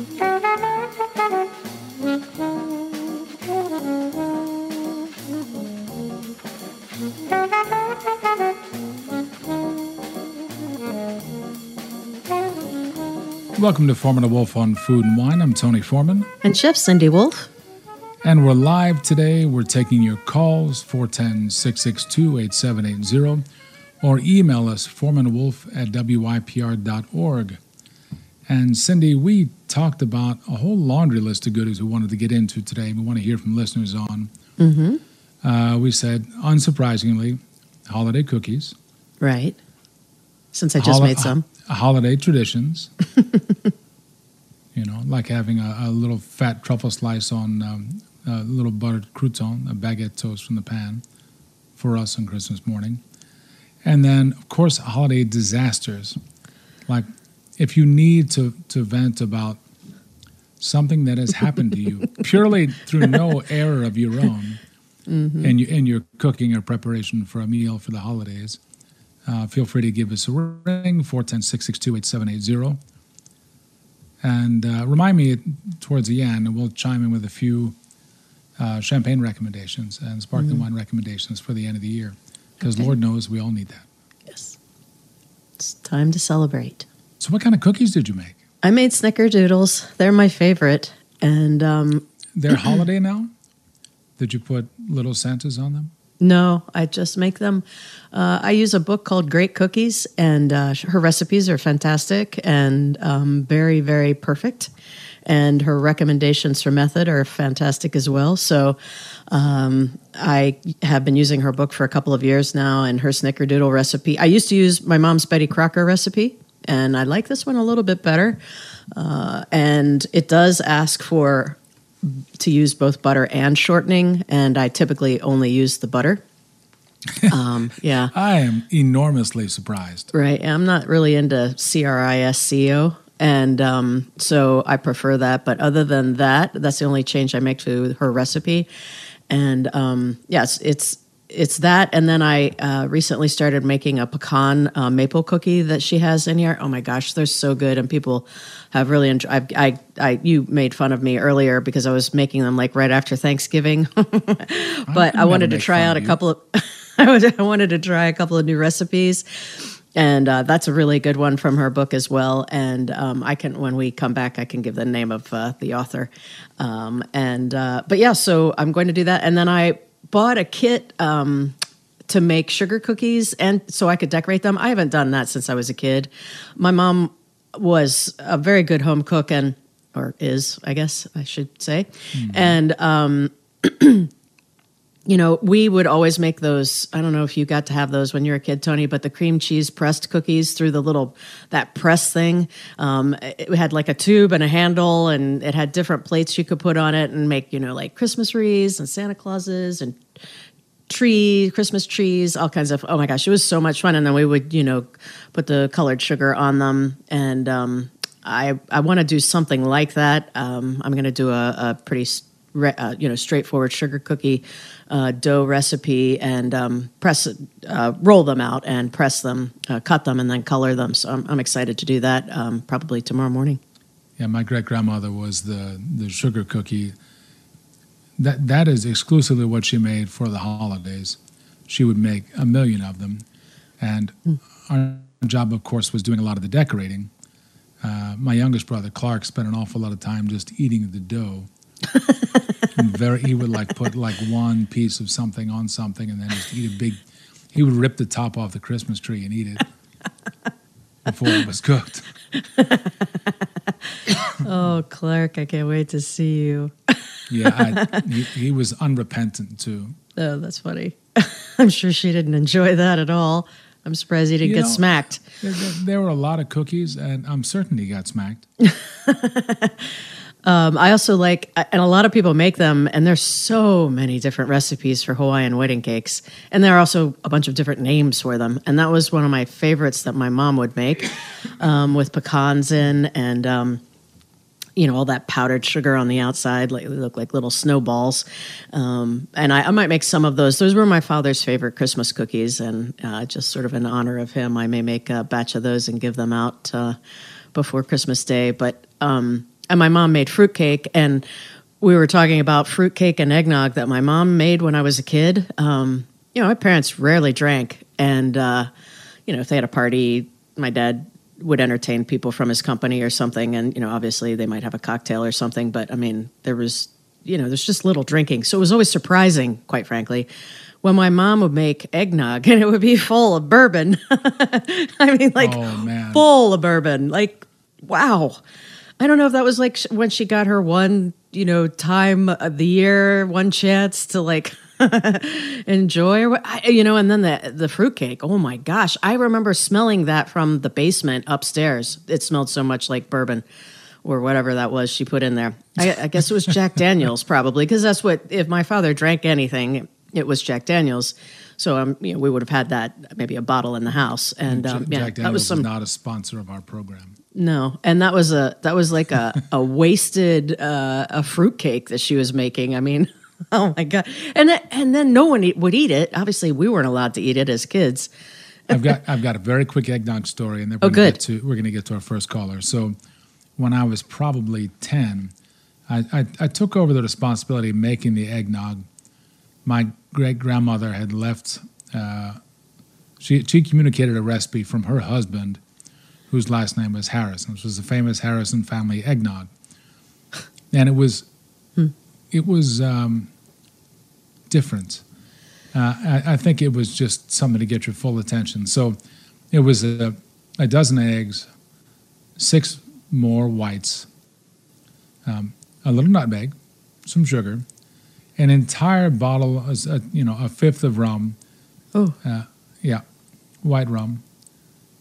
Welcome to Foreman and Wolf on Food and Wine. I'm Tony Foreman. And Chef Cindy Wolf. And we're live today. We're taking your calls 410 662 8780 or email us foremanwolf at wypr.org. And Cindy, we talked about a whole laundry list of goodies we wanted to get into today. We want to hear from listeners on. Mm-hmm. Uh, we said, unsurprisingly, holiday cookies. Right. Since I just Holi- made some. holiday traditions. you know, like having a, a little fat truffle slice on um, a little buttered crouton, a baguette toast from the pan for us on Christmas morning. And then, of course, holiday disasters. Like if you need to, to vent about something that has happened to you purely through no error of your own Mm-hmm. and, you, and your cooking or preparation for a meal for the holidays, uh, feel free to give us a ring, 410 662 8780. And uh, remind me towards the end, and we'll chime in with a few uh, champagne recommendations and sparkling wine recommendations for the end of the year. Because Okay. Lord knows we all need that. Yes. It's time to celebrate. So, what kind of cookies did you make? I made snickerdoodles. They're my favorite. And um, They're holiday now? Did you put little Santas on them? no, I just make them. Uh, I use a book called Great Cookies, and uh, her recipes are fantastic and um, very, very perfect. And her recommendations for method are fantastic as well. So um, I have been using her book for a couple of years now, and her snickerdoodle recipe. I used to use my mom's Betty Crocker recipe, and I like this one a little bit better. Uh, and it does ask for to use both butter and shortening, and I typically only use the butter. Um, yeah, I am enormously surprised. right. I'm not really into C R I S C O, and um, so I prefer that. But other than that, that's the only change I make to her recipe. And um, yes, it's it's that. And then I uh, recently started making a pecan uh, maple cookie that she has in here. Oh my gosh, they're so good, and people have really enjoyed. I, I, I, you made fun of me earlier because I was making them like right after Thanksgiving, but I never wanted to try out a couple of. I was- I wanted to try a couple of new recipes. And uh, that's a really good one from her book as well. And um, I can, when we come back, I can give the name of uh, the author. Um, and uh, but yeah, so I'm going to do that. And then I bought a kit um, to make sugar cookies, and so I could decorate them. I haven't done that since I was a kid. My mom was a very good home cook, and or is, I guess I should say, and um, you know, we would always make those. I don't know if you got to have those when you were a kid, Tony, but the cream cheese pressed cookies through the little that press thing. Um, it had like a tube and a handle, and it had different plates you could put on it and make, you know, like Christmas wreaths and Santa Clauses and tree, Christmas trees, all kinds of. Oh my gosh, it was so much fun. And then we would, you know, put the colored sugar on them. And um, I I want to do something like that. Um, I'm going to do a, a pretty. uh, you know, straightforward sugar cookie uh, dough recipe, and um, press, uh, roll them out and press them, uh, cut them, and then color them. So I'm, I'm excited to do that. Um, probably tomorrow morning. Yeah, my great grandmother was the the sugar cookie. That that is exclusively what she made for the holidays. She would make a million of them, and our job, of course, was doing a lot of the decorating. Uh, my youngest brother Clark spent an awful lot of time just eating the dough. Very, he would like put like one piece of something on something, and then just eat a big. He would rip the top off the Christmas tree and eat it before it was cooked. Oh, Clark, I can't wait to see you. Yeah, I, he, he was unrepentant too. Oh, that's funny. I'm sure she didn't enjoy that at all. I'm surprised he didn't You get know- smacked. There, there were a lot of cookies, and I'm certain he got smacked. Um, I also like, and a lot of people make them, and there's so many different recipes for Hawaiian wedding cakes, and there are also a bunch of different names for them. And that was one of my favorites that my mom would make, um, with pecans in, and um, you know all that powdered sugar on the outside, like look like little snowballs. Um, and I, I might make some of those. Those were my father's favorite Christmas cookies, and uh, just sort of in honor of him, I may make a batch of those and give them out uh, before Christmas Day. But um, and my mom made fruitcake, and we were talking about fruitcake and eggnog that my mom made when I was a kid. Um, you know, my parents rarely drank, and uh, you know, if they had a party, my dad would entertain people from his company or something, and you know, obviously they might have a cocktail or something. But I mean, there was, you know, there's just little drinking, so it was always surprising, quite frankly, when my mom would make eggnog and it would be full of bourbon. I mean, like Oh, full of bourbon. Like, wow. I don't know if that was like when she got her one, you know, time of the year, one chance to like enjoy or I, you know, and then the the fruitcake. Oh my gosh, I remember smelling that from the basement upstairs. It smelled so much like bourbon or whatever that was she put in there. I, I guess it was Jack Daniels probably because that's what if my father drank anything, it was Jack Daniels. So um, you know, we would have had that maybe a bottle in the house, and um, Jack yeah, Daniels that was some is not a sponsor of our program. No, and that was a that was like a a wasted uh, a fruitcake that she was making. I mean, oh my god! And then, and then no one eat, would eat it. Obviously, we weren't allowed to eat it as kids. I've got I've got a very quick eggnog story, and then Oh, we're gonna good. get to we're going to get to our first caller. So, when I was probably ten, I, I, I took over the responsibility of making the eggnog. My great grandmother had left. Uh, she she communicated a recipe from her husband, whose last name was Harrison, which was the famous Harrison family eggnog, and it was it was um, different. Uh, I, I think it was just something to get your full attention. So it was a, a dozen eggs, six more whites, um, a little nutmeg, some sugar, an entire bottle, a- you know, a fifth of rum. Oh. Uh, yeah, white rum,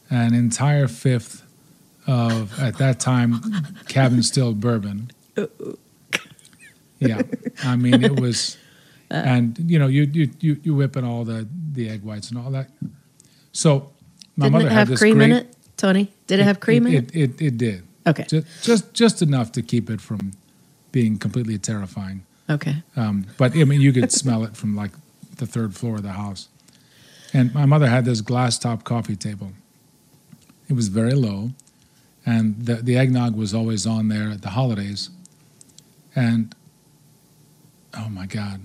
an entire fifth of at that time cabin still bourbon. Yeah, I mean it was, and you know you you you, you whip in all the the egg whites and all that. So my Didn't mother it had have this cream in it, Tony? Did it, have cream in it? it, it, it did. Okay, Just, just just enough to keep it from being completely terrifying. okay. Um, but I mean, you could smell it from like the third floor of the house. And my mother had this glass top coffee table. It was very low, and the the eggnog was always on there at the holidays. And oh my God,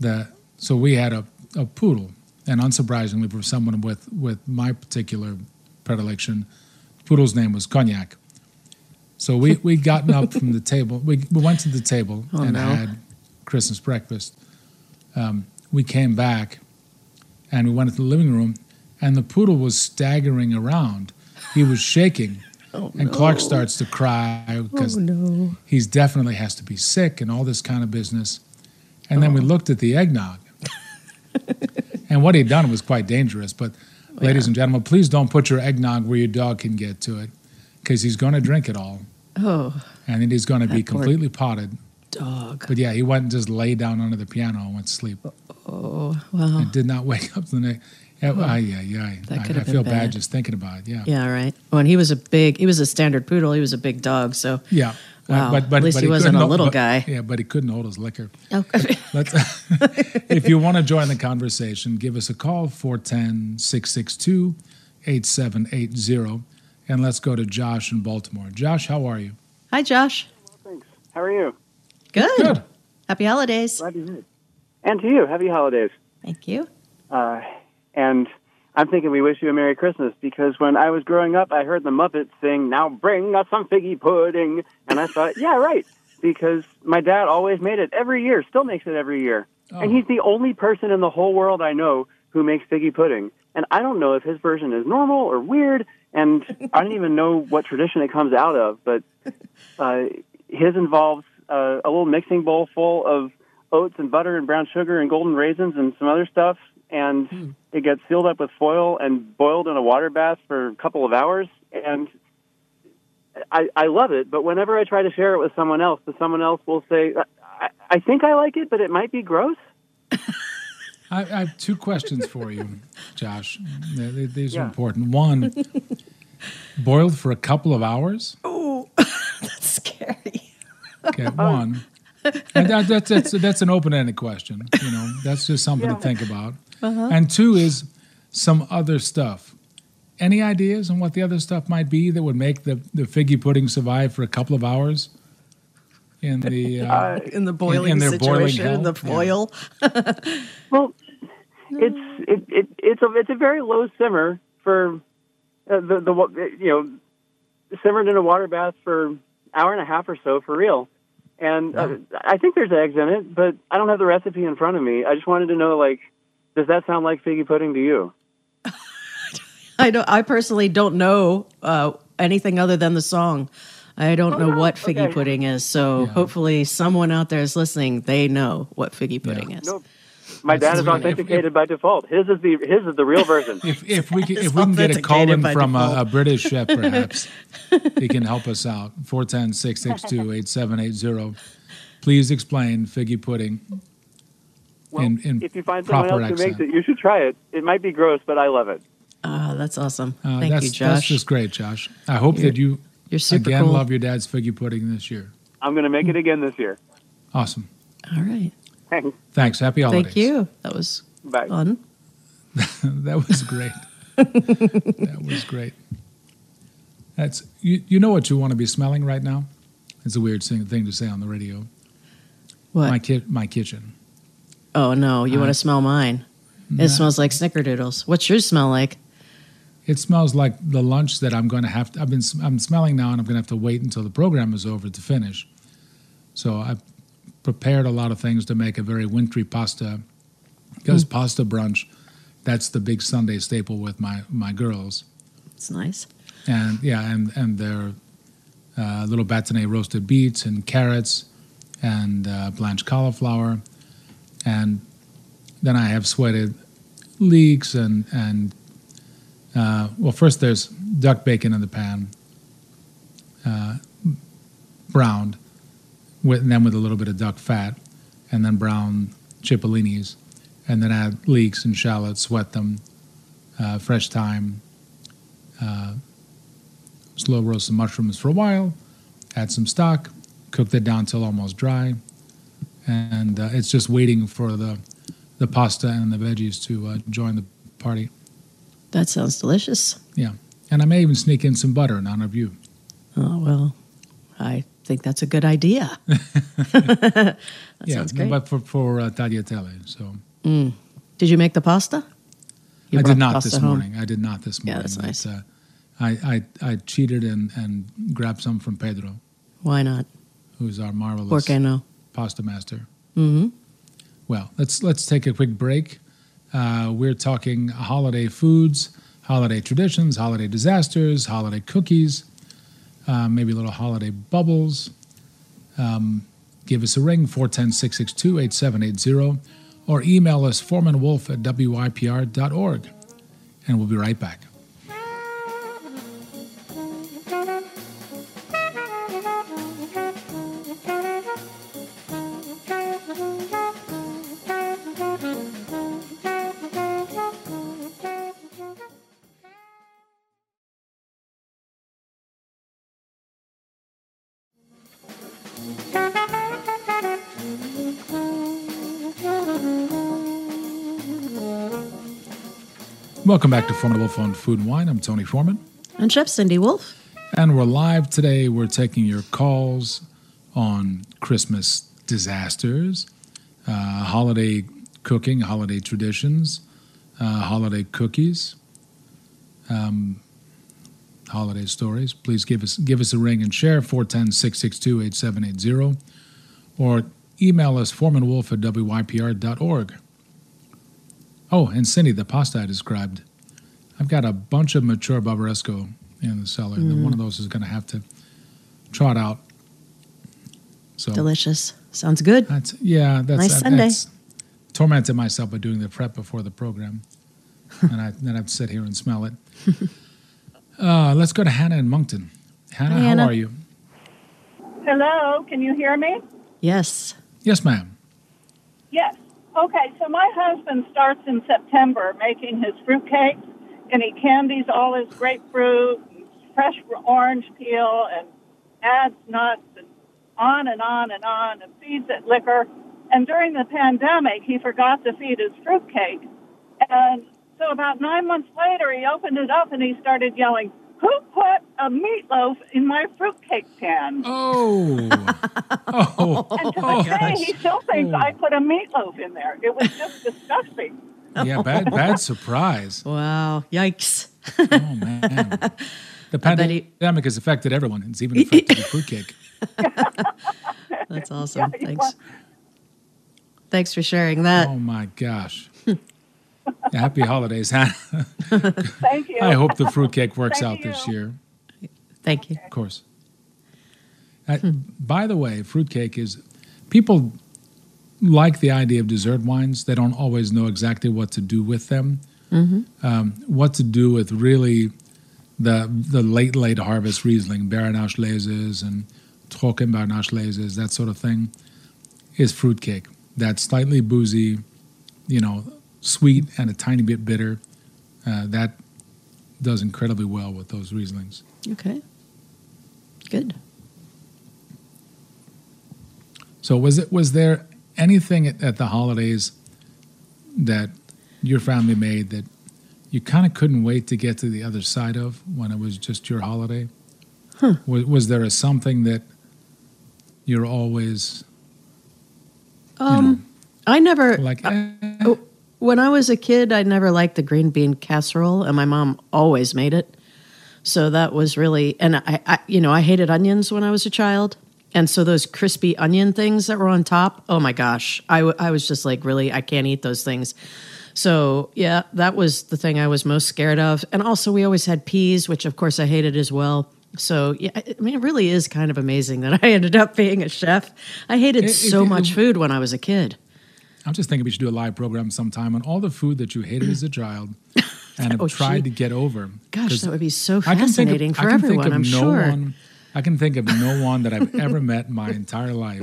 the so we had a, a poodle, and unsurprisingly for someone with with my particular predilection, poodle's name was Cognac. So we we gotten up from the table. We, we went to the table Oh, and no. had Christmas breakfast. Um, we came back, and we went into the living room, and the poodle was staggering around. He was shaking, Oh, and Clark starts to cry because no. he's definitely has to be sick and all this kind of business. And then we looked at the eggnog. and what he'd done was quite dangerous. But, ladies and gentlemen, please don't put your eggnog where your dog can get to it because he's going to drink it all. Oh, And then he's going to be completely potted. dog. But yeah, he went and just lay down under the piano and went to sleep. Oh, wow. And did not wake up the next. Yeah, ay, ay, ay. That I, could I have been feel bad. bad. just thinking about it. Yeah. Yeah, right. Well, and he was a big. He was a standard poodle. He was a big dog. So, Yeah. Uh, Wow. but, but, At least but he wasn't couldn't a hold- little but- guy. Yeah, but he couldn't hold his liquor. okay. Let's, if you want to join the conversation, give us a call 410 662 8780. And let's go to Josh in Baltimore. Josh, how are you? Hi, Josh. Thanks. How are you? Good. Good. Happy holidays. Glad to hear it. And to you, happy holidays. Thank you. Uh, and I'm thinking we wish you a Merry Christmas because when I was growing up, I heard the Muppets sing, Now bring us some figgy pudding. And I thought, yeah, right. Because my dad always made it every year, still makes it every year. Oh. And he's the only person in the whole world I know who makes figgy pudding. And I don't know if his version is normal or weird. And I don't even know what tradition it comes out of. But uh, his involves uh, a little mixing bowl full of oats and butter and brown sugar and golden raisins and some other stuff. And hmm. it gets sealed up with foil and boiled in a water bath for a couple of hours. And I, I love it. But whenever I try to share it with someone else, the someone else will say, I, I think I like it, but it might be gross. I, I have two questions for you, Josh. Th- th- These are Yeah. important. One, boiled for a couple of hours. Oh, that's scary. Okay, one. And that, that's, that's, that's an open ended question. You know, that's just something to think about. And two is some other stuff. any ideas on what the other stuff might be that would make the, the figgy pudding survive for a couple of hours in the uh, Uh, in the boiling in their boiling situation, in hell? the Yeah. foil. Well, it's it, it it's a it's a very low simmer for uh, the the you know simmered in a water bath for hour and a half or so for real. And uh, I think there's eggs in it, but I don't have the recipe in front of me. I just wanted to know, like, does that sound like figgy pudding to you? I don't. I personally don't know uh, anything other than the song. I don't know no, what figgy okay. pudding is. So Yeah. hopefully, someone out there is listening. They know what figgy pudding is. Nope. My dad is If- if- authenticated by default. His is the his is the real version. If if we can, if we can get a call in from a, a British chef, perhaps he can help us out. 410-662-8780. Please explain figgy pudding Well, in, in if you find someone proper else who makes it, you should try it. It might be gross, but I love it. Ah, that's awesome. Uh, Thank that's, you, That's just great, Josh. I hope that you You're super again cool. love your dad's figgy pudding this year. I'm going to make it again this year. Awesome. All right. Thanks. Thanks. Happy holidays. Thank you. That was Bye. fun. that was great. that was great. That's you. You know what you want to be smelling right now? It's a weird thing, thing to say on the radio. What? My ki- my kitchen. Oh no, you want to smell mine? It Nah. smells like snickerdoodles. What's yours smell like? It smells like the lunch that I'm going to have. To, I've been. I'm smelling now, and I'm going to have to wait until the program is over to finish. So I've prepared a lot of things to make a very wintry pasta, because Hmm. pasta brunch, that's the big Sunday staple with my my girls. It's nice. and yeah, and and their uh, little bâtonnet roasted beets and carrots and uh, blanched cauliflower, and then I have sweated leeks and and uh, well, first there's duck bacon in the pan, uh, browned, with and then with a little bit of duck fat, and then brown cipollinis, and then add leeks and shallots, sweat them, uh, fresh thyme slow roast some mushrooms for a while, add some stock, cook that down till almost dry, and uh, it's just waiting for the the pasta and the veggies to uh, join the party. That sounds delicious. Yeah, and I may even sneak in some butter in honor of you. Oh well, I think that's a good idea. that yeah, sounds great. but for for uh, tagliatelle. So Did you make the pasta? You I did not this home? morning. I did not this morning. Yeah, that's nice. But, uh, I, I I cheated and and grabbed some from Pedro, Why not? who's our marvelous Porque no? Pasta master. Mm-hmm. Well, let's let's take a quick break. Uh, we're talking holiday foods, holiday traditions, holiday disasters, holiday cookies, uh, maybe a little holiday bubbles. Um, give us a ring, 410-662-8780, or email us foremanwolf at wypr.org. And we'll be right back. Welcome back to Wolf on Food and Wine. I'm Tony Foreman. And Chef Cindy Wolf. And we're live today. We're taking your calls on Christmas disasters, uh, holiday cooking, holiday traditions, uh, holiday cookies, um, holiday stories. Please give us give us a ring and share 410-662-8780 or email us foremanwolf at wypr.org. Oh, and Cindy, the pasta I described. I've got a bunch of mature Barbaresco in the cellar. and One of those is going to have to trot out. So Delicious. Sounds good. that's yeah. That's Nice I, Sunday. that's tormented myself by doing the prep before the program, and I then I have to sit here and smell it. uh, let's go to Hannah in Monkton. Hannah, Hi, how Hannah. are you? Hello, can you hear me? Yes. Yes, ma'am. Yes. Okay, so my husband starts in September making his fruitcake, and he candies all his grapefruit, fresh orange peel, and adds nuts, and on and on and on, and feeds it liquor. And during the pandemic, he forgot to feed his fruitcake. And So about nine months later, he opened it up and he started yelling, "Who put a meatloaf in my fruitcake pan?" Oh. oh. And to oh, this oh, day, he still thinks Oh. I put a meatloaf in there. It was just disgusting. yeah, bad bad surprise. Wow. Yikes. Oh man. The bet he- pandemic has affected everyone. It's even affected the fruitcake. That's awesome. Yeah, Thanks. Thanks for sharing that. Oh my gosh. Yeah, happy holidays, Hannah. Thank you. I hope the fruitcake works Same out to this year. Thank you. Of course. Uh, By the way, fruitcake is people like the idea of dessert wines. They don't always know exactly what to do with them. Um, what to do with really the the late late harvest Riesling, Beerenausleses and Trockenbeerenausleses, that sort of thing, is fruitcake. That's slightly boozy, you know, sweet and a tiny bit bitter. Uh, that does incredibly well with those Rieslings. Okay. Good. So was it was there anything at, at the holidays that your family made that you kind of couldn't wait to get to the other side of when it was just your holiday? Was, was there a something that you're always you Um, I never know, like eh, Oh, when I was a kid, I never liked the green bean casserole, and my mom always made it. So that was really, and I, I, you know, I hated onions when I was a child, and so those crispy onion things that were on top, oh my gosh, I, w- I was just like, really, I can't eat those things. So yeah, that was the thing I was most scared of, and also we always had peas, which of course I hated as well. So yeah, I mean, it really is kind of amazing that I ended up being a chef. I hated so much food when I was a kid. I'm just thinking we should do a live program sometime on all the food that you hated as a child and have Oh, tried gee. to get over. Gosh, that would be so I can think of- fascinating I for everyone, of I'm no sure. One, I can think of no one that I've ever met in my entire life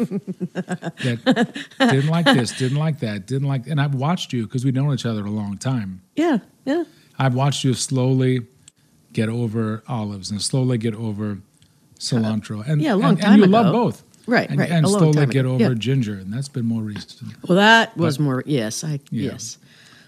that didn't like this, didn't like that, didn't like. And I've watched you because we've known each other a long time. Yeah, yeah. I've watched you slowly get over olives and slowly get over uh, cilantro. And Yeah, a long and, time and you love ago. both. Right, and, right, And slowly time get ago, over yeah. ginger, and that's been more recent. Well, that was more. Yes, I Yeah. yes.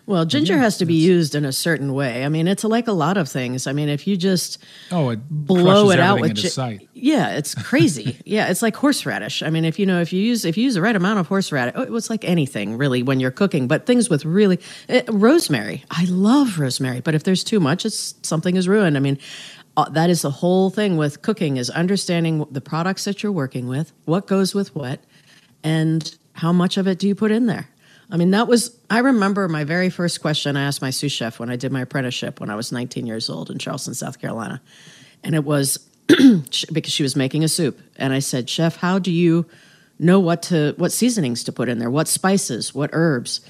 Well, ginger yeah, has to be used in a certain way. I mean, it's like a lot of things. I mean, if you just Oh, it blow it out with gi- yeah, it's crazy. yeah, it's like horseradish. I mean, if you know, if you use if you use the right amount of horseradish, oh, it was like anything really when you're cooking. But things with really eh, rosemary, I love rosemary, but if there's too much, it's something is ruined. I mean. Uh, that is the whole thing with cooking is understanding the products that you're working with, what goes with what, and how much of it do you put in there? I mean, that was, I remember my very first question I asked my sous chef when I did my apprenticeship when I was 19 years old in Charleston, South Carolina. And it was because she was making a soup. And I said, Chef, how do you know what to, what seasonings to put in there? What spices, what herbs?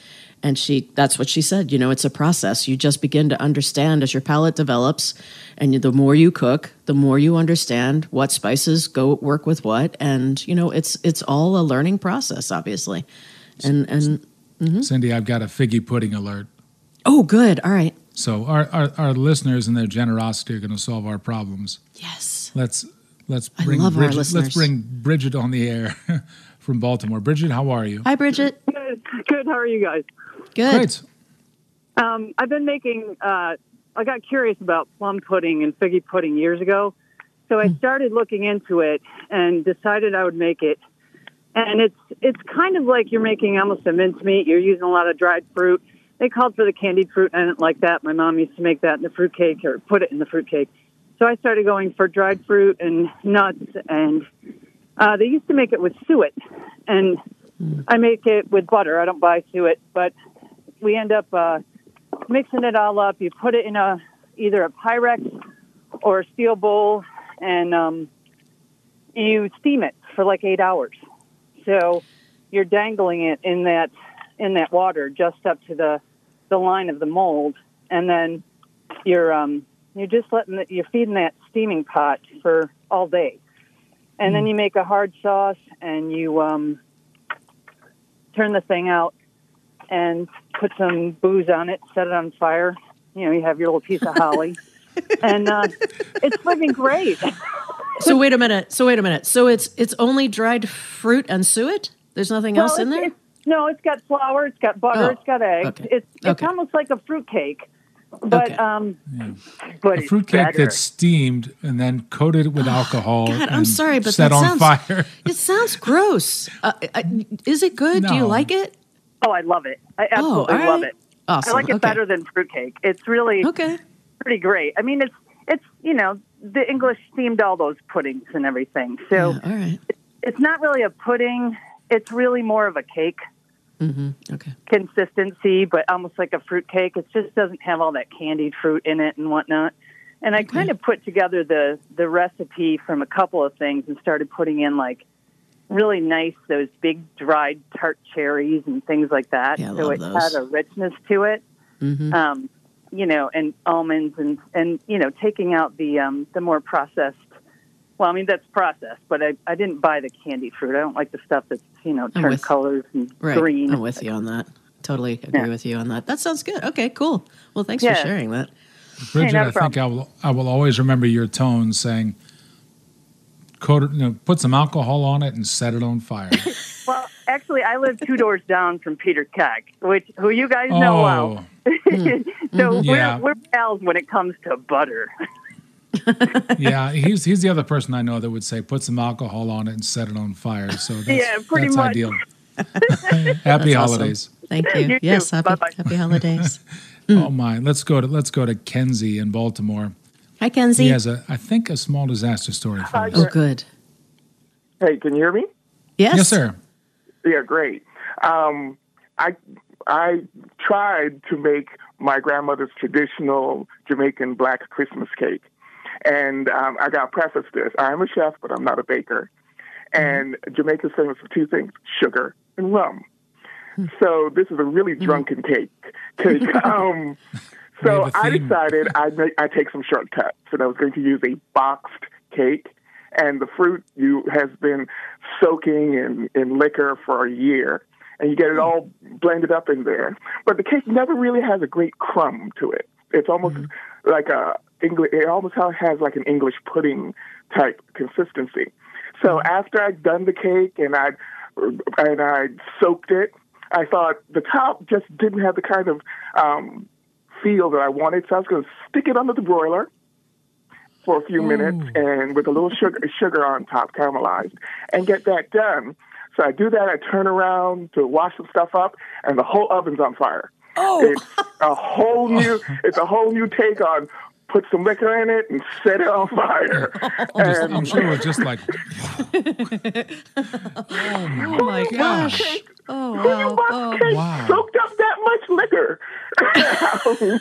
And she, that's what she said. You know, it's a process. You just begin to understand as your palate develops. And the more you cook, the more you understand what spices go work with what. And, you know, it's, it's all a learning process, obviously. And, and, Mm-hmm. Cindy, I've got a figgy pudding alert. oh, good. All right. So our, our, our listeners and their generosity are going to solve our problems. Yes. Let's let's I bring love our Bridget, listeners. let's bring Bridget on the air from Baltimore. Bridget, how are you? Hi, Bridget. Good. Good. How are you guys? Good. Great. Um, I've been making. Uh, I got curious about plum pudding and figgy pudding years ago, so I started looking into it and decided I would make it. And it's it's kind of like you're making almost a mincemeat. You're using a lot of dried fruit. They called for the candied fruit, and I didn't like that. My mom used to make that in the fruit cake or put it in the fruit cake. So I started going for dried fruit and nuts, and uh, they used to make it with suet, and I make it with butter. I don't buy suet, but we end up uh, mixing it all up. You put it in a either a Pyrex or a steel bowl, and um, you steam it for like eight hours. So you're dangling it in that in that water just up to the the line of the mold, and then you're um, you're just letting the, you're feeding that steaming pot for all day, and then you make a hard sauce and you um, turn the thing out and put some booze on it, set it on fire. You know, you have your little piece of holly, and uh, it's living great. So wait a minute. So wait a minute. So it's it's only dried fruit and suet. There's nothing else in there. it's- no, it's got flour, it's got butter, Oh, it's got eggs. okay. It's it's Okay. almost like a fruit cake, But Okay. um, Yeah. but A it's fruitcake better. that's steamed and then coated with alcohol God, I'm sorry, but set that on sounds- fire. It sounds gross. Uh, I, is it good? Do you like it? Oh, I love it. I absolutely all love right. it. Awesome. I like it okay. better than fruitcake. It's really Okay. pretty great. I mean, it's it's you know the English themed all those puddings and everything. So Yeah, all right. it's not really a pudding. It's really more of a cake Mm-hmm. Okay. consistency, but almost like a fruit cake. It just doesn't have all that candied fruit in it and whatnot. And I kind of put together the the recipe from a couple of things and started putting in like really nice those big dried tart cherries and things like that. Yeah, so love it those. had a richness to it. Mm-hmm. Um, you know, and almonds and and you know taking out the um, the more processed. Well, I mean that's processed, but I, I didn't buy the candy fruit. I don't like the stuff that's you know I'm turned with- colors and Right. green. I'm with you on that. Totally agree Yeah. with you on that. That sounds good. Okay, cool. Well, thanks Yeah. for sharing that. Bridget, not a I think I will I will always remember your tone saying coat it, you know, put some alcohol on it and set it on fire. Well, actually, I live two doors down from Peter Keck, which who you guys know oh. well. oh, so Yeah. we're, we're pals when it comes to butter. yeah, he's he's the other person I know that would say put some alcohol on it and set it on fire. So that's, Yeah, pretty that's much. ideal. Happy awesome. holidays. Thank you. You yes, happy, happy holidays. Hmm. Oh my, let's go to let's go to Kenzie in Baltimore. Hi, Kenzie. He has a I think a small disaster story for Hi, us. oh, good. Hey, can you hear me? Yes. Yes, sir. Yeah, great. Um, I I tried to make my grandmother's traditional Jamaican black Christmas cake, and um, I got to preface this: I'm a chef, but I'm not a baker. And Jamaica's famous for two things: sugar and rum. So this is a really drunken cake. Cake. Um, We so I decided I'd make, I'd take some shortcuts, and I was going to use a boxed cake. And the fruit you has been soaking in, in liquor for a year, and you get it all blended up in there. But the cake never really has a great crumb to it. It's almost like a English. It almost has like an English pudding type consistency. So after I'd done the cake and I and I soaked it, I thought the top just didn't have the kind of um, feel that I wanted. So I was going to stick it under the broiler for a few mm. minutes and with a little sugar sugar on top, caramelized, and get that done. So I do that. I turn around to wash some stuff up, and the whole oven's on fire. Oh, It's a whole new. It's a whole new take on. Put some liquor in it and set it on fire. Just- And- I'm sure it was just like oh my gosh. Oh, Who you wow. want Oh, cake wow. soaked up that much liquor?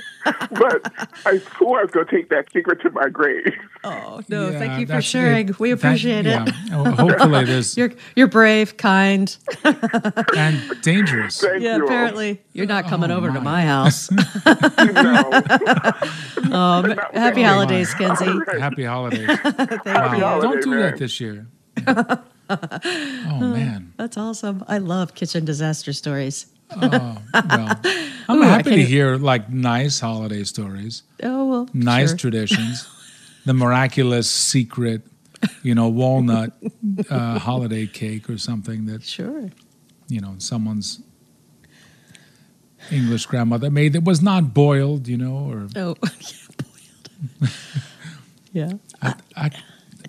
but I swore I was going to take that secret to my grave. oh no. Yeah, thank you for that's- sharing. we thank- appreciate it. yeah. Oh, hopefully there's You're, you're brave, kind. and dangerous. Thank Yeah, you. all. apparently. You're not coming Oh, over to my. my house. No. Um, happy Oh, holidays, Kenzie. Happy holidays. Thank Wow. you. holidays, Don't do man. that this year. oh man. That's awesome. I love kitchen disaster stories. Well, I'm Ooh, happy to hear like nice holiday stories, Oh, well. nice sure. traditions, the miraculous secret, you know, walnut uh, holiday cake or something that Sure. you know someone's English grandmother made that was not boiled, you know, or Oh, yeah, boiled. yeah. I, I,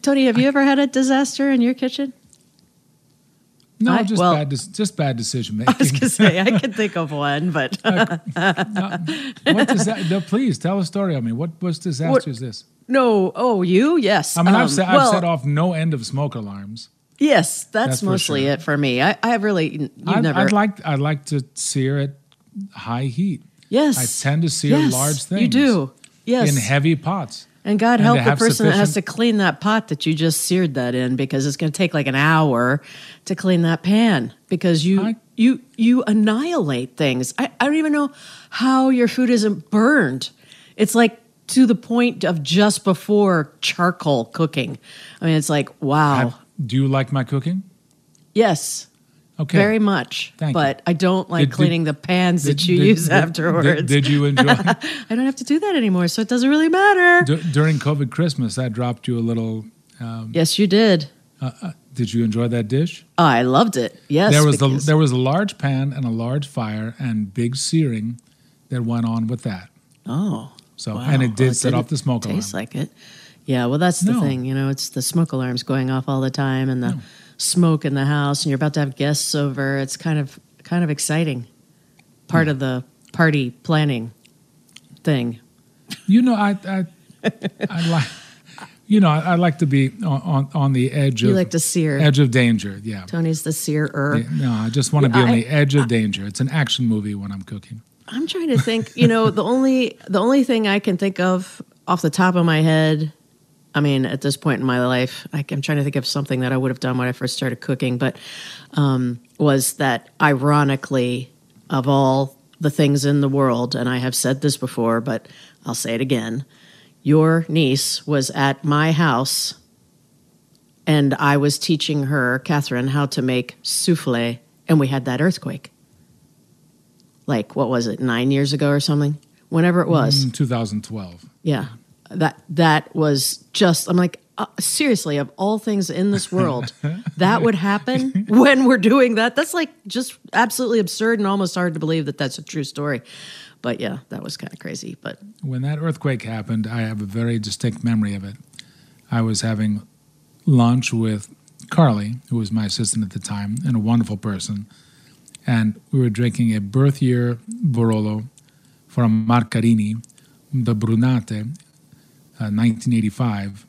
Tony, have you ever had a disaster in your kitchen? No, I- just well- bad, dis- just bad decision making. I was going to say, I can think of one, but what does that? No, please tell a story. I mean, what was disaster is this? no. Oh, you? Yes. I mean, Um, I've, set, I've set off no end of smoke alarms. Yes, that's, That's for mostly sure. it for me. I, I really, you've I'd, never. I'd like I'd like to sear at high heat. yes. I tend to sear yes, large things. You do. Yes. in heavy pots. And God help to the person that has to clean that pot that you just seared that in because it's going to take like an hour to clean that pan because you I- you you annihilate things. I, I don't even know how your food isn't burned. It's like to the point of just before charcoal cooking. I mean, it's like wow, Have- do you like my cooking? yes, Okay. very much. Thank you. but I don't like Did- did- cleaning the pans Did- that you did- use did- afterwards. Did, did you enjoy I don't have to do that anymore, so it doesn't really matter. d- during COVID Christmas? I dropped you a little. Um, yes, you did. Uh, uh, did you enjoy that dish? I loved it. Yes, there was the, because- there was a large pan and a large fire and big searing that went on with that. Oh. So wow. and it did Well, set didn't off the smoke alarm. Tastes like it. Yeah, well, that's the No. thing. You know, it's the smoke alarms going off all the time, and the No. Smoke in the house, and you're about to have guests over. It's kind of kind of exciting. Part of the party planning thing. You know, I I, I like you know I, I like to be on, on, on the edge You of like to sear. edge of danger. Yeah. Tony's the searer. Yeah, No, I just want to be on the edge of danger. It's an action movie when I'm cooking. I'm trying to think. You know, the only the only thing I can think of off the top of my head. I mean, at this point in my life, I, I'm trying to think of something that I would have done when I first started cooking, but um, was that ironically, of all the things in the world, and I have said this before, but I'll say it again. Your niece was at my house, and I was teaching her, Catherine, how to make souffle, and we had that earthquake like what was it nine years ago or something whenever it was In 2012. yeah that that was just i'm like uh, seriously of all things in this world that would happen when we're doing that that's like just absolutely absurd and almost hard to believe that that's a true story but yeah that was kind of crazy but When that earthquake happened, I have a very distinct memory of it. I was having lunch with Carly, who was my assistant at the time, and a wonderful person. And we were drinking a birth year Barolo from Marcarini, the Brunate, uh, 1985,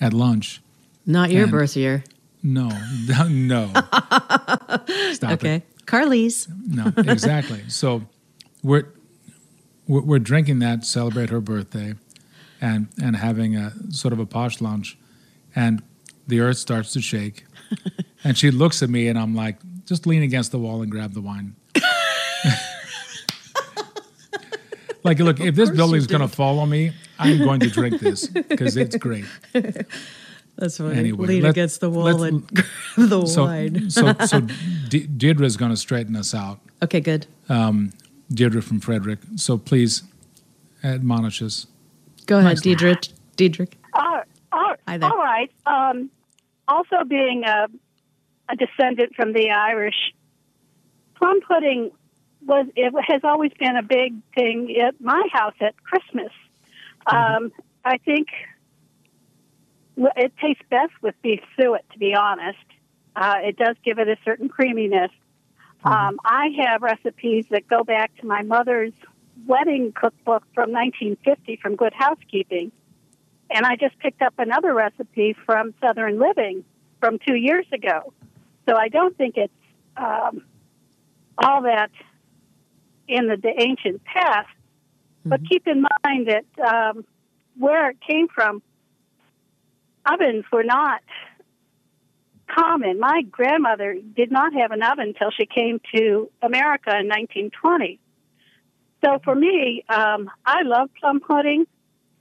at lunch. not your And- birth year No, no. Stop it. okay carly's No, exactly. so we're, we're we're drinking that to celebrate her birthday, and and having a sort of a posh lunch, and the earth starts to shake, and she looks at me, and I'm like, just lean against the wall and grab the wine. like, look, if this building's going to fall on me, I'm going to drink this because it's great. that's funny Anyway, lean let- against the wall and grab the So, wine so, so De- Deirdre's going to straighten us out. okay good Deirdre from Frederick. So please admonish us. go ahead Nice. Diedrich. Diedrich. Uh, all, Hi there. all right. Um, also, being a, a descendant from the Irish, plum pudding was it has always been a big thing at my house at Christmas. Um, I think it tastes best with beef suet. To be honest, uh, it does give it a certain creaminess. Um, I have recipes that go back to my mother's wedding cookbook from 1950 from Good Housekeeping. And I just picked up another recipe from Southern Living from two years ago. So I don't think it's um, all that in the, the ancient past. But keep in mind that um, where it came from, ovens were not common. My grandmother did not have an oven until she came to America in 1920. So for me, um, I love plum pudding.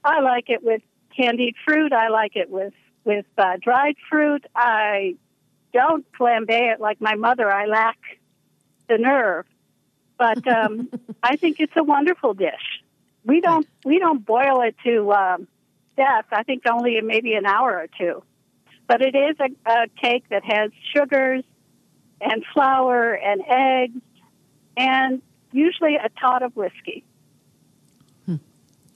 I like it with candied fruit. I like it with with uh, dried fruit. I don't flambe it like my mother. I lack the nerve, but um, I think it's a wonderful dish. We don't we don't boil it to um, death. I think only maybe an hour or two, but it is a, a cake that has sugars and flour and eggs and usually a tot of whiskey.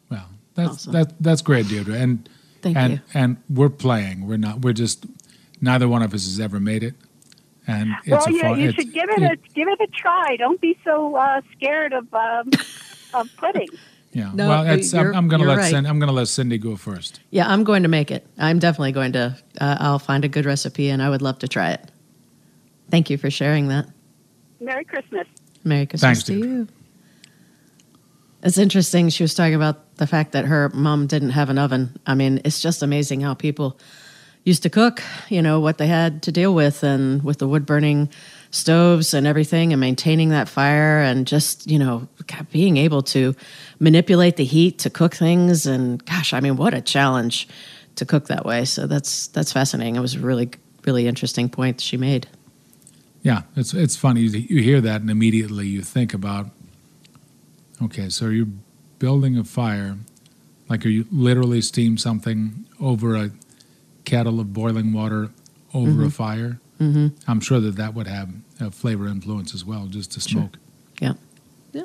Well, that's Awesome. that that's great, Deirdre. And Thank and you. and we're playing. We're not. We're just. Neither one of us has ever made it, and it's well, a yeah, fun. you it's- should give it, a give it a try. Don't be so uh, scared of um, of pudding. Yeah. No, well, it's, I'm, I'm going to let right. Cindy, I'm going to let Cindy go first. Yeah, I'm going to make it. I'm definitely going to. Uh, I'll find a good recipe, and I would love to try it. Thank you for sharing that. Merry Christmas. Merry Christmas Thanks, to Deirdre. you. It's interesting. She was talking about the fact that her mom didn't have an oven. I mean, it's just amazing how people used to cook, you know, what they had to deal with and with the wood burning stoves and everything and maintaining that fire and just, you know, God, being able to manipulate the heat to cook things. And gosh, I mean, what a challenge to cook that way. So that's, that's fascinating. It was a really, really interesting point she made. Yeah, it's it's funny. You, you hear that, and immediately you think about. Okay, so you're building a fire, like are you literally steam something over a kettle of boiling water over a mm-hmm. fire? Mm-hmm. I'm sure that that would have a flavor influence as well, just to smoke. Yeah. Yeah.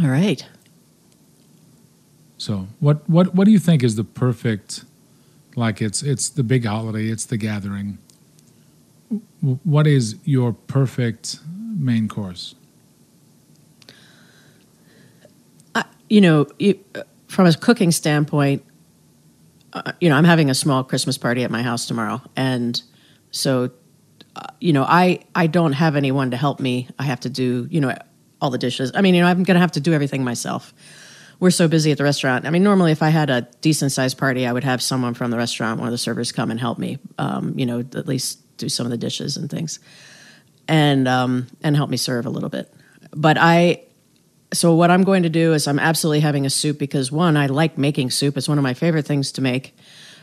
All right. So, what what what do you think is the perfect? Like it's it's the big holiday, it's the gathering. What is your perfect main course? you know, you, uh, from a cooking standpoint, uh, you know, I'm having a small Christmas party at my house tomorrow, and so, uh, you know, I I don't have anyone to help me. I have to do, you know, all the dishes. I mean, you know, I'm going to have to do everything myself. We're so busy at the restaurant. I mean, normally if I had a decent sized party, I would have someone from the restaurant, one of the servers, come and help me. Um, you know, at least do some of the dishes and things, and um, and help me serve a little bit. But I so what I'm going to do is I'm absolutely having a soup because one, I like making soup. It's one of my favorite things to make,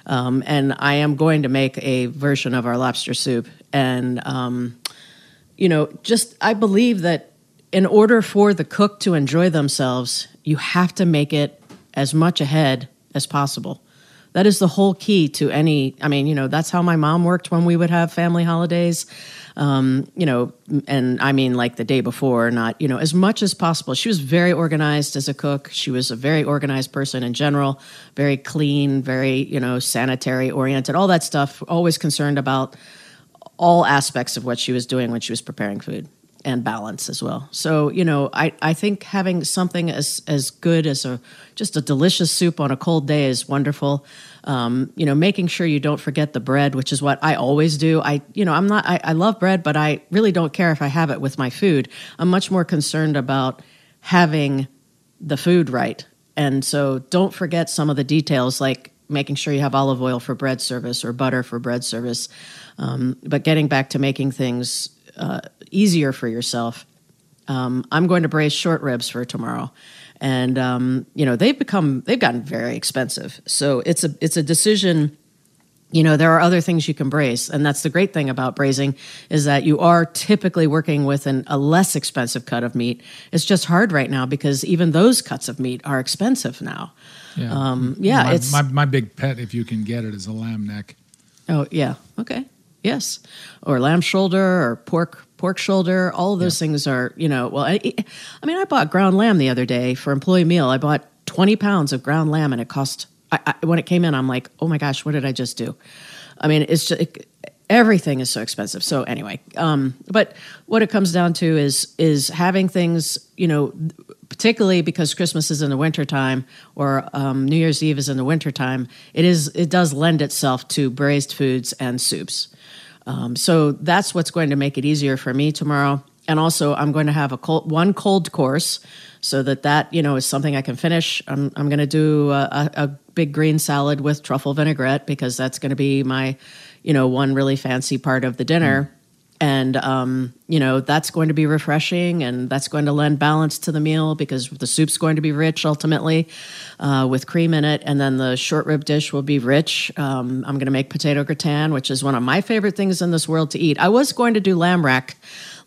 um, and I am going to make a version of our lobster soup. And um, you know, just I believe that in order for the cook to enjoy themselves, you have to make it as much ahead as possible. That is the whole key to any. I mean, you know, that's how my mom worked when we would have family holidays. Um, you know, and I mean like the day before, not, you know, as much as possible. She was very organized as a cook. She was a very organized person in general, very clean, very, you know, sanitary oriented, all that stuff, always concerned about all aspects of what she was doing when she was preparing food and balance as well. So, you know, I, I think having something as as good as a just a delicious soup on a cold day is wonderful. Um, you know, making sure you don't forget the bread, which is what I always do. I, you know, I'm not I, I love bread, but I really don't care if I have it with my food. I'm much more concerned about having the food right. And so don't forget some of the details like making sure you have olive oil for bread service or butter for bread service. Um, but getting back to making things uh, easier for yourself, um, I'm going to braise short ribs for tomorrow, and um, you know they've become they've gotten very expensive. So it's a it's a decision. You know there are other things you can braise, and that's the great thing about braising is that you are typically working with an, a less expensive cut of meat. It's just hard right now because even those cuts of meat are expensive now. Yeah, Um, yeah, My, it's- my my big pet, if you can get it, is a lamb neck. Oh yeah. Okay. Yes. Or lamb shoulder or pork pork shoulder. All of those things are you know. Well, I, I mean, I bought ground lamb the other day for employee meal. I bought twenty pounds of ground lamb, and it cost. I, I, when it came in, I'm like, oh my gosh, what did I just do? I mean, it's just. It, Everything is so expensive. So anyway, um, but what it comes down to is is having things, you know, particularly because Christmas is in the wintertime or um, New Year's Eve is in the wintertime, it is it does lend itself to braised foods and soups. Um, so that's what's going to make it easier for me tomorrow. And also, I'm going to have a cold, one cold course, so that that you know is something I can finish. I'm I'm going to do a, a, a big green salad with truffle vinaigrette because that's going to be my, you know, one really fancy part of the dinner. And um, you know that's going to be refreshing, and that's going to lend balance to the meal because the soup's going to be rich ultimately, uh, with cream in it, and then the short rib dish will be rich. Um, I'm going to make potato gratin, which is one of my favorite things in this world to eat. I was going to do lamb rack,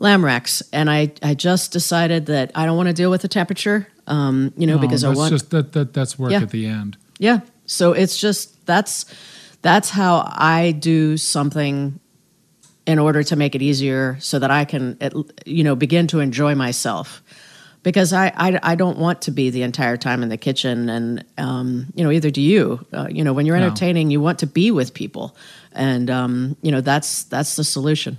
lamb racks, and I I just decided that I don't want to deal with the temperature, um, you know, No, because I want just that, that that's work Yeah. at the end. yeah. So it's just that's that's how I do something in order to make it easier so that I can you know begin to enjoy myself. Because I, I I don't want to be the entire time in the kitchen and um, you know either do you uh, you know when you're No. entertaining you want to be with people. And um, you know that's that's the solution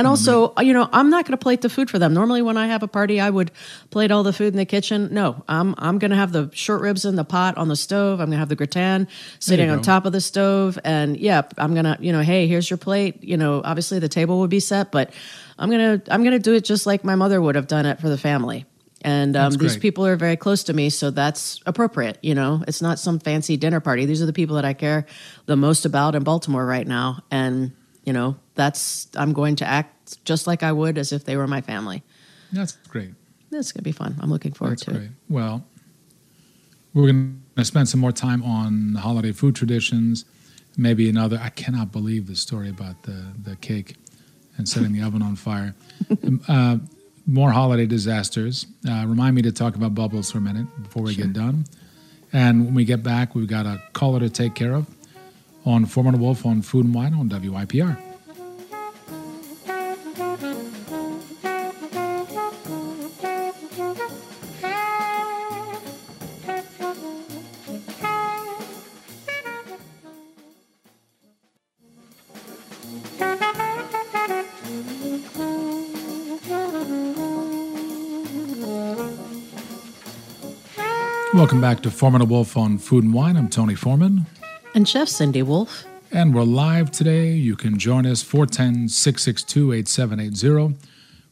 and also you know I'm not going to plate the food for them. Normally when I have a party I would plate all the food in the kitchen. No I'm I'm going to have the short ribs in the pot on the stove. I'm going to have the gratin sitting on go. top of the stove. And yeah I'm going to you know hey here's your plate. You know obviously the table would be set but I'm going to I'm going to do it just like my mother would have done it for the family. And um, these people are very close to me, so that's appropriate. You know, it's not some fancy dinner party. These are the people that I care the most about in Baltimore right now, and you know, that's I'm going to act just like I would as if they were my family. That's great. That's gonna be fun. I'm looking forward That's to great. it. Well, we're going to spend some more time on holiday food traditions. Maybe another. I cannot believe the story about the the cake and setting the oven on fire. Um, uh, more holiday disasters. Uh, remind me to talk about bubbles for a minute before we get done. And when we get back, we've got a caller to take care of on Foreman and Wolf on Food and Wine on WYPR. Welcome back to Foreman and Wolf on Food and Wine. I'm Tony Foreman. And Chef Cindy Wolf. And we're live today. You can join us 410 662 8780.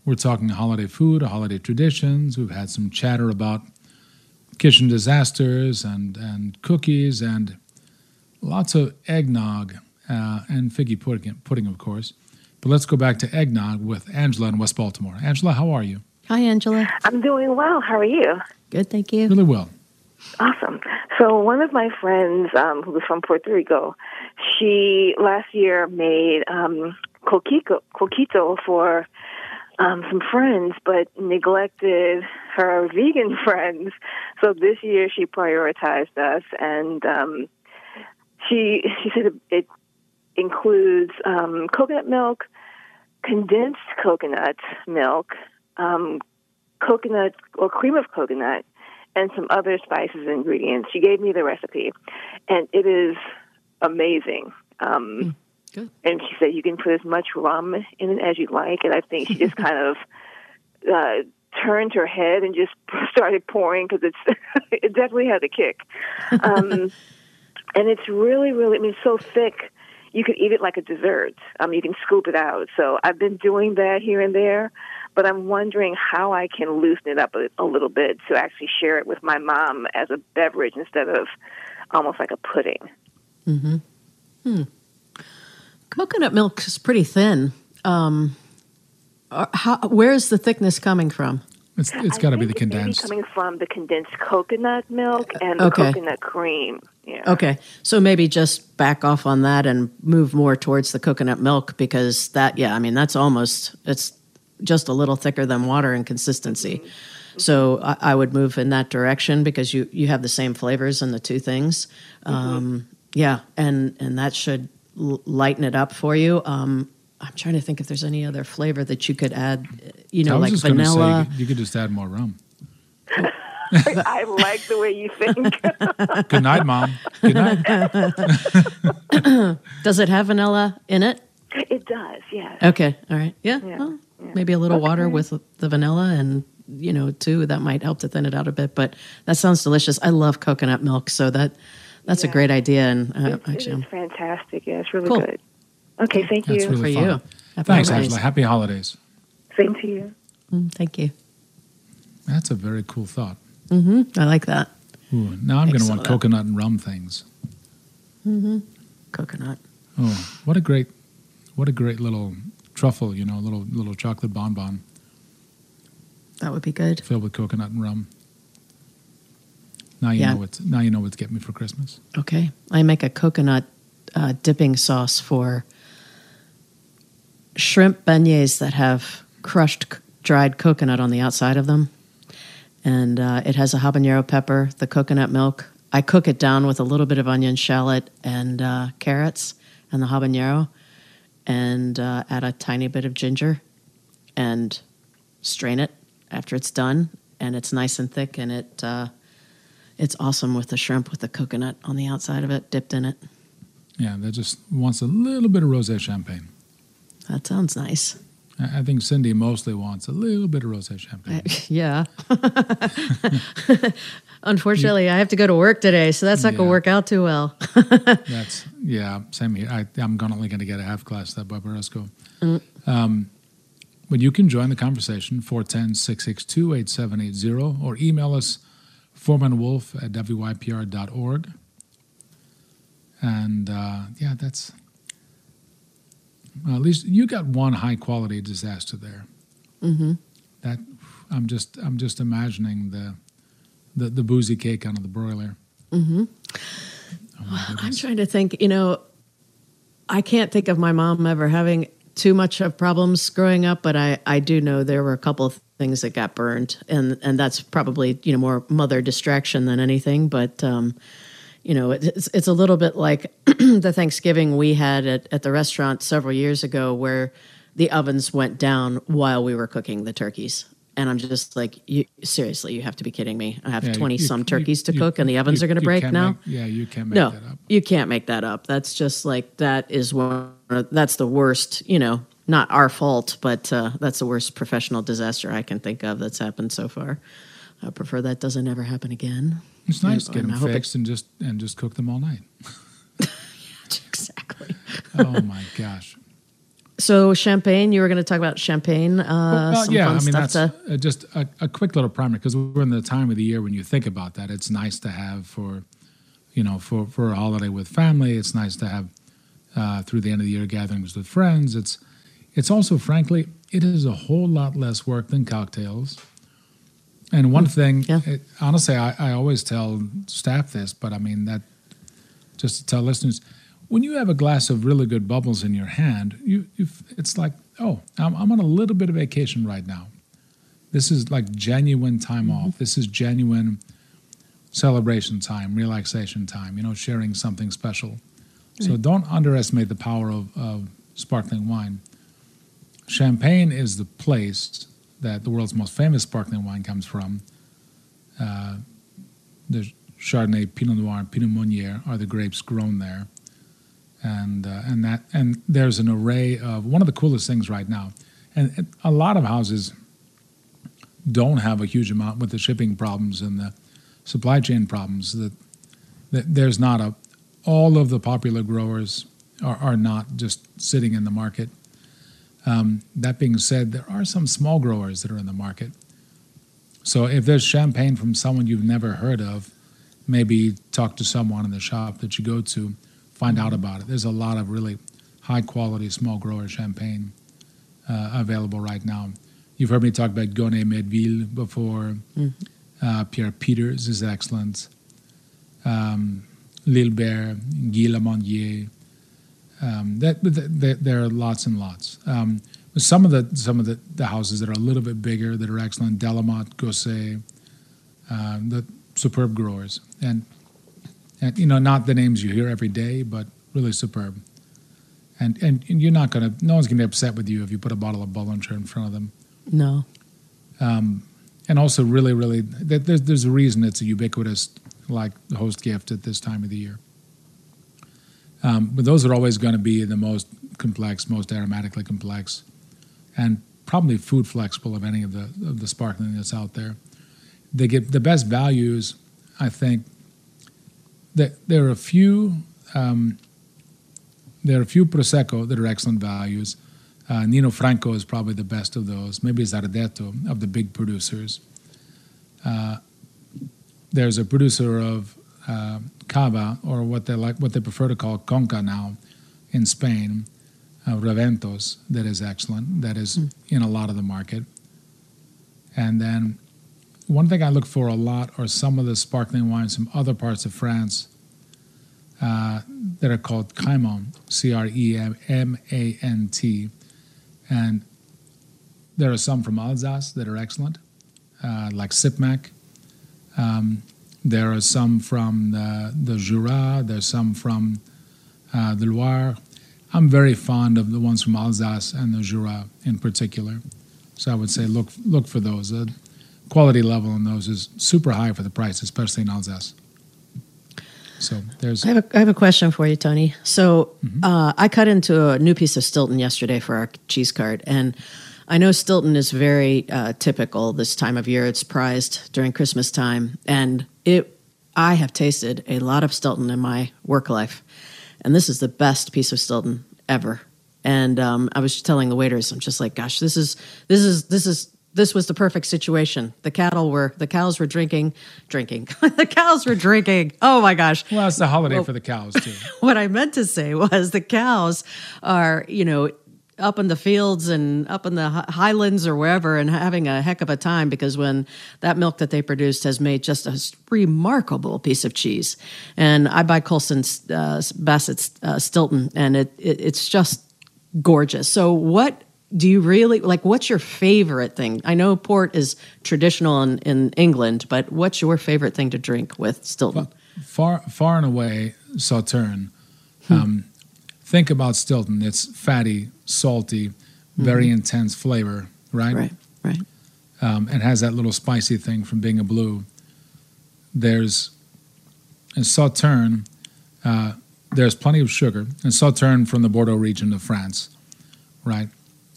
We're talking holiday food, holiday traditions. We've had some chatter about kitchen disasters and, and cookies and lots of eggnog uh, and figgy pudding, pudding, of course. But let's go back to eggnog with Angela in West Baltimore. Angela, how are you? Hi, Angela. I'm doing well. How are you? Good, thank you. Really well. Awesome. So one of my friends um, who was from Puerto Rico, she last year made um, coquito, coquito for um, some friends, but neglected her vegan friends. So this year she prioritized us, and um, she she said it includes um, coconut milk, condensed coconut milk, um, coconut or cream of coconut, and some other spices and ingredients. She gave me the recipe, and it is amazing. Um, mm, good. And she said you can put as much rum in it as you like, and I think she just kind of uh, turned her head and just started pouring because it's it definitely had a kick. Um, and it's really, really, I mean, so thick. You could eat it like a dessert. Um, you can scoop it out. So I've been doing that here and there but I'm wondering how I can loosen it up a, a little bit to actually share it with my mom as a beverage instead of almost like a pudding. Mm-hmm. Hmm. Coconut milk is pretty thin. Um, uh, how, where's the thickness coming from? It's, it's got to be the condensed. coming from the condensed coconut milk and the okay. coconut cream. Yeah. Okay, so maybe just back off on that and move more towards the coconut milk because that, yeah, I mean that's almost it's just a little thicker than water in consistency. So I, I, would move in that direction because you you have the same flavors in the two things. Mm-hmm. Um, yeah, and and that should l- lighten it up for you. Um, I'm trying to think if there's any other flavor that you could add. You know, like vanilla. Say, you could just add more rum. I like the way you think. Good night, mom. Good night. does it have vanilla in it? It does. Yes. Okay. All right. Yeah. yeah. Well, Maybe a little okay. water with the vanilla and you know too that might help to thin it out a bit. But that sounds delicious. I love coconut milk, so that that's yeah. a great idea. And uh, it, actually, it's fantastic. Yeah, it's really cool. good. Okay, thank that's you really for fun. you. Happy Thanks, holidays. Angela. Happy holidays. Same to you. Mm, thank you. That's a very cool thought. Mm-hmm. I like that. Ooh, now I'm going to want coconut and rum things. Mm-hmm. Coconut. Oh, what a great, what a great little truffle, you know, little little chocolate bonbon. That would be good. Filled with coconut and rum. Now you yeah. know what's now you know what's getting me for Christmas. Okay, I make a coconut uh, dipping sauce for shrimp beignets that have crushed c- dried coconut on the outside of them, and uh, it has a habanero pepper, the coconut milk. I cook it down with a little bit of onion, shallot, and uh, carrots, and the habanero, and uh, add a tiny bit of ginger and strain it after it's done. And it's nice and thick and it uh, it's awesome with the shrimp with the coconut on the outside of it dipped in it. Yeah that just wants a little bit of rosé champagne. That sounds nice I think Cindy mostly wants a little bit of rosé champagne. yeah. Unfortunately, you, I have to go to work today, so that's not yeah. going to work out too well. that's yeah, same here. I, am only going to get a half glass of that Barbaresco. Mm. Um, but you can join the conversation 410-662-8780 or email us foremanwolf at wypr.org. And uh, yeah, that's well, at least you got one high quality disaster there. Mm-hmm. That I'm just I'm just imagining the the, the boozy cake on the broiler. Mm-hmm. Oh I'm trying to think. You know, I can't think of my mom ever having too much of problems growing up, but I I do know there were a couple of things that got burned, and and that's probably you know more mother distraction than anything, but. Um, you know, it's it's a little bit like the Thanksgiving we had at, at the restaurant several years ago, where the ovens went down while we were cooking the turkeys. And I'm just like, you, seriously, you have to be kidding me. I have 20 yeah, some turkeys to you, cook, and the ovens are going to break now. Make, yeah, you can't make no, that up. You can't make that up. That's just like, that is one, that's the worst, you know, not our fault, but uh, that's the worst professional disaster I can think of that's happened so far. I prefer that doesn't ever happen again. It's nice to get them fixed and just and just cook them all night. exactly. Oh my gosh. So champagne, you were going to talk about champagne. Uh, Well, some yeah, fun I mean stuff that's to. uh, just a, a quick little primer because we're in the time of the year when you think about that. It's nice to have for, you know, for for a holiday with family. It's nice to have uh, through the end of the year gatherings with friends. It's it's also, frankly, it is a whole lot less work than cocktails. And one thing, Hmm. yeah. it, honestly, I, I always tell staff this, but I mean that just to tell listeners, when you have a glass of really good bubbles in your hand, you, you it's like, oh, I'm, I'm on a little bit of vacation right now. This is like genuine time off. This is genuine celebration time, relaxation time. You know, sharing something special. So don't underestimate the power of, of sparkling wine. Champagne is the place that the world's most famous sparkling wine comes from. Uh, the Chardonnay, Pinot Noir, and Pinot Meunier are the grapes grown there, and uh, and that and there's an array of one of the coolest things right now, and it, a lot of houses don't have a huge amount with the shipping problems and the supply chain problems. That, that there's not a all of the popular growers are, are not just sitting in the market. Um, that being said, there are some small growers that are in the market. So if there's champagne from someone you've never heard of, maybe talk to someone in the shop that you go to, find out about it. There's a lot of really high quality small grower champagne uh, available right now. You've heard me talk about Gonet-Médeville before. Uh, Pierre Peters is excellent. Um, Lilbert, Guy Larmandier. Um, that, that, there are lots and lots. Um, some of the some of the, the houses that are a little bit bigger that are excellent, Delamotte, Gosset, um, the superb growers, and and you know not the names you hear every day, but really superb. And and, and you're not gonna, no one's gonna be upset with you if you put a bottle of Bollinger in front of them. No. And also, really, really, there's there's a reason it's a ubiquitous like host gift at this time of the year. Um, but those are always going to be the most complex, most aromatically complex, and probably food flexible of any of the of the sparkling that's out there. They get the best values, I think. That there are a few, um, there are a few prosecco that are excellent values. Uh, Nino Franco is probably the best of those. Maybe Zardetto of the big producers. Uh, there's a producer of uh, cava, or what they like, what they prefer to call conca now, in Spain, uh, Raventós, that is excellent. That is in a lot of the market. And then one thing I look for a lot are some of the sparkling wines from other parts of France uh, that are called Cremant, C R E M A N T. And there are some from Alsace that are excellent, uh, like Sipp Mack. Um, there are some from the, the Jura. There's some from uh, the Loire. I'm very fond of the ones from Alsace and the Jura in particular. So I would say look look for those. The quality level in those is super high for the price, especially in Alsace. So there's I have a, I have a question for you, Tony. So Mm-hmm. uh, I cut into a new piece of Stilton yesterday for our cheese cart, and I know Stilton is very uh, typical this time of year. It's prized during Christmas time, and it. I have tasted a lot of Stilton in my work life, and this is the best piece of Stilton ever. And um, I was telling the waiters, I'm just like, gosh, this is this is this is this was the perfect situation. The cattle were the cows were drinking, drinking. the cows were drinking. Oh my gosh! well, it's the holiday for the cows too. what I meant to say was the cows are, you know, up in the fields and up in the highlands or wherever and having a heck of a time because when that milk that they produced has made just a remarkable piece of cheese. And I buy Colston's uh, Bassett's uh, Stilton and it, it it's just gorgeous. So what do you really like what's your favorite thing? I know port is traditional in, in England, but what's your favorite thing to drink with Stilton? far far and away Sauterne. Um, think about Stilton. It's fatty, salty, very intense flavor, right? Right, right. Um, and has that little spicy thing from being a blue. There's in Sauterne, uh, there's plenty of sugar. And Sauterne from the Bordeaux region of France, right?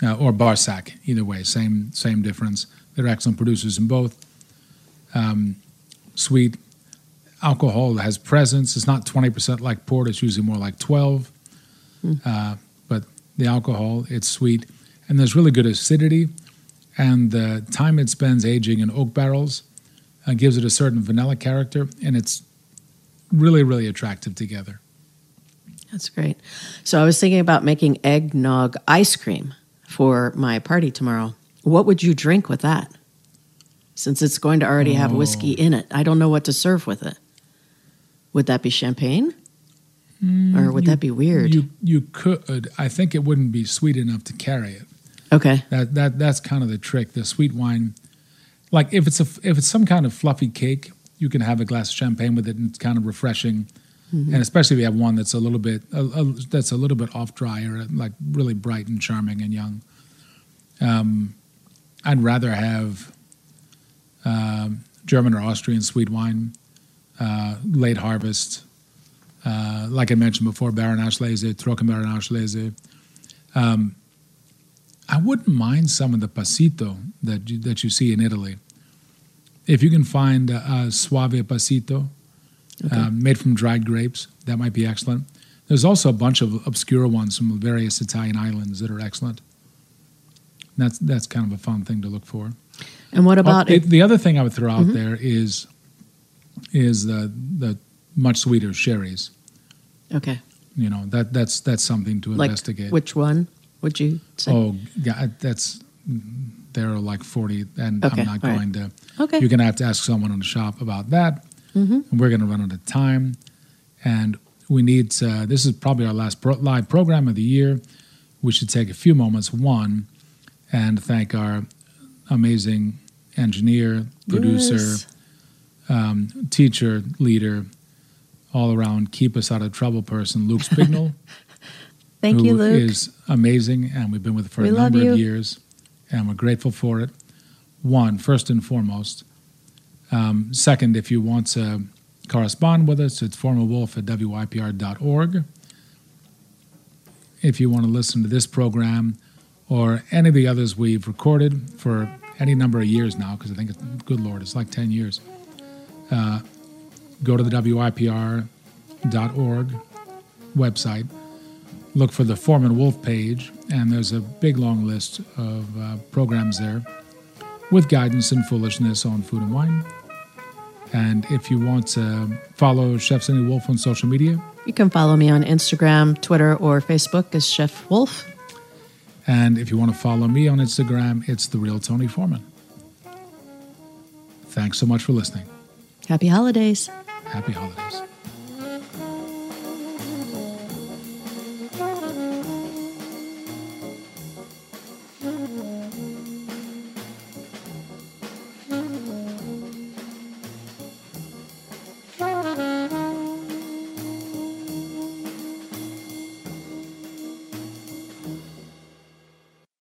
Uh, or Barsac, either way, same same difference. They're excellent producers in both. Um, sweet, alcohol has presence. It's not 20% like port, it's usually more like 12. Hmm. Uh, but the alcohol, it's sweet. And there's really good acidity. And the time it spends aging in oak barrels uh, gives it a certain vanilla character. And it's really, really attractive together. That's great. So I was thinking about making eggnog ice cream for my party tomorrow. What would you drink with that? Since it's going to already have whiskey in it, I don't know what to serve with it. Would that be champagne? Or would that be weird? You, you could. I think it wouldn't be sweet enough to carry it. okay. That that that's kind of the trick. The sweet wine, like if it's a if it's some kind of fluffy cake, you can have a glass of champagne with it, and it's kind of refreshing. And especially if you have one that's a little bit a, a, that's a little bit off dry or like really bright and charming and young. Um, I'd rather have um, German or Austrian sweet wine, uh, late harvest, uh, like I mentioned before, Beerenauslese, Trockenbaron Auslese. Um, I wouldn't mind some of the passito that you, that you see in Italy. If you can find a, a Soave passito um, made from dried grapes, that might be excellent. There's also a bunch of obscure ones from various Italian islands that are excellent. That's that's kind of a fun thing to look for. And what about Oh, it? the other thing I would throw out there is is the the much sweeter sherries. Okay. You know that that's that's something to Like investigate. which one would you say? Oh, God, that's there are like forty, and Okay, I'm not all right. going to. Okay. You're going to have to ask someone in the shop about that. Mm-hmm. And we're going to run out of time, and we need. To, this is probably our last pro- live program of the year. We should take a few moments. One, and thank our amazing engineer, producer, Yes. um, teacher, leader, all around keep us out of trouble person, Luke Spignall. Thank you, Luke. is amazing, and we've been with for We a number of years, and we're grateful for it. One, first and foremost. Um, second, if you want to correspond with us, it's foremanwolf at wypr.org. If you want to listen to this program or any of the others we've recorded for any number of years now, because I think, it's, good Lord, it's like 10 years, uh, go to the wypr.org website look for the Foreman Wolf page, and there's a big long list of uh, programs there with guidance and foolishness on food and wine. And if you want to follow Chef Cindy Wolf on social media, You can follow me on Instagram, Twitter, or Facebook as Chef Wolf. and if you want to follow me on Instagram, it's the real Tony Foreman. Thanks so much for listening. Happy holidays. Happy holidays.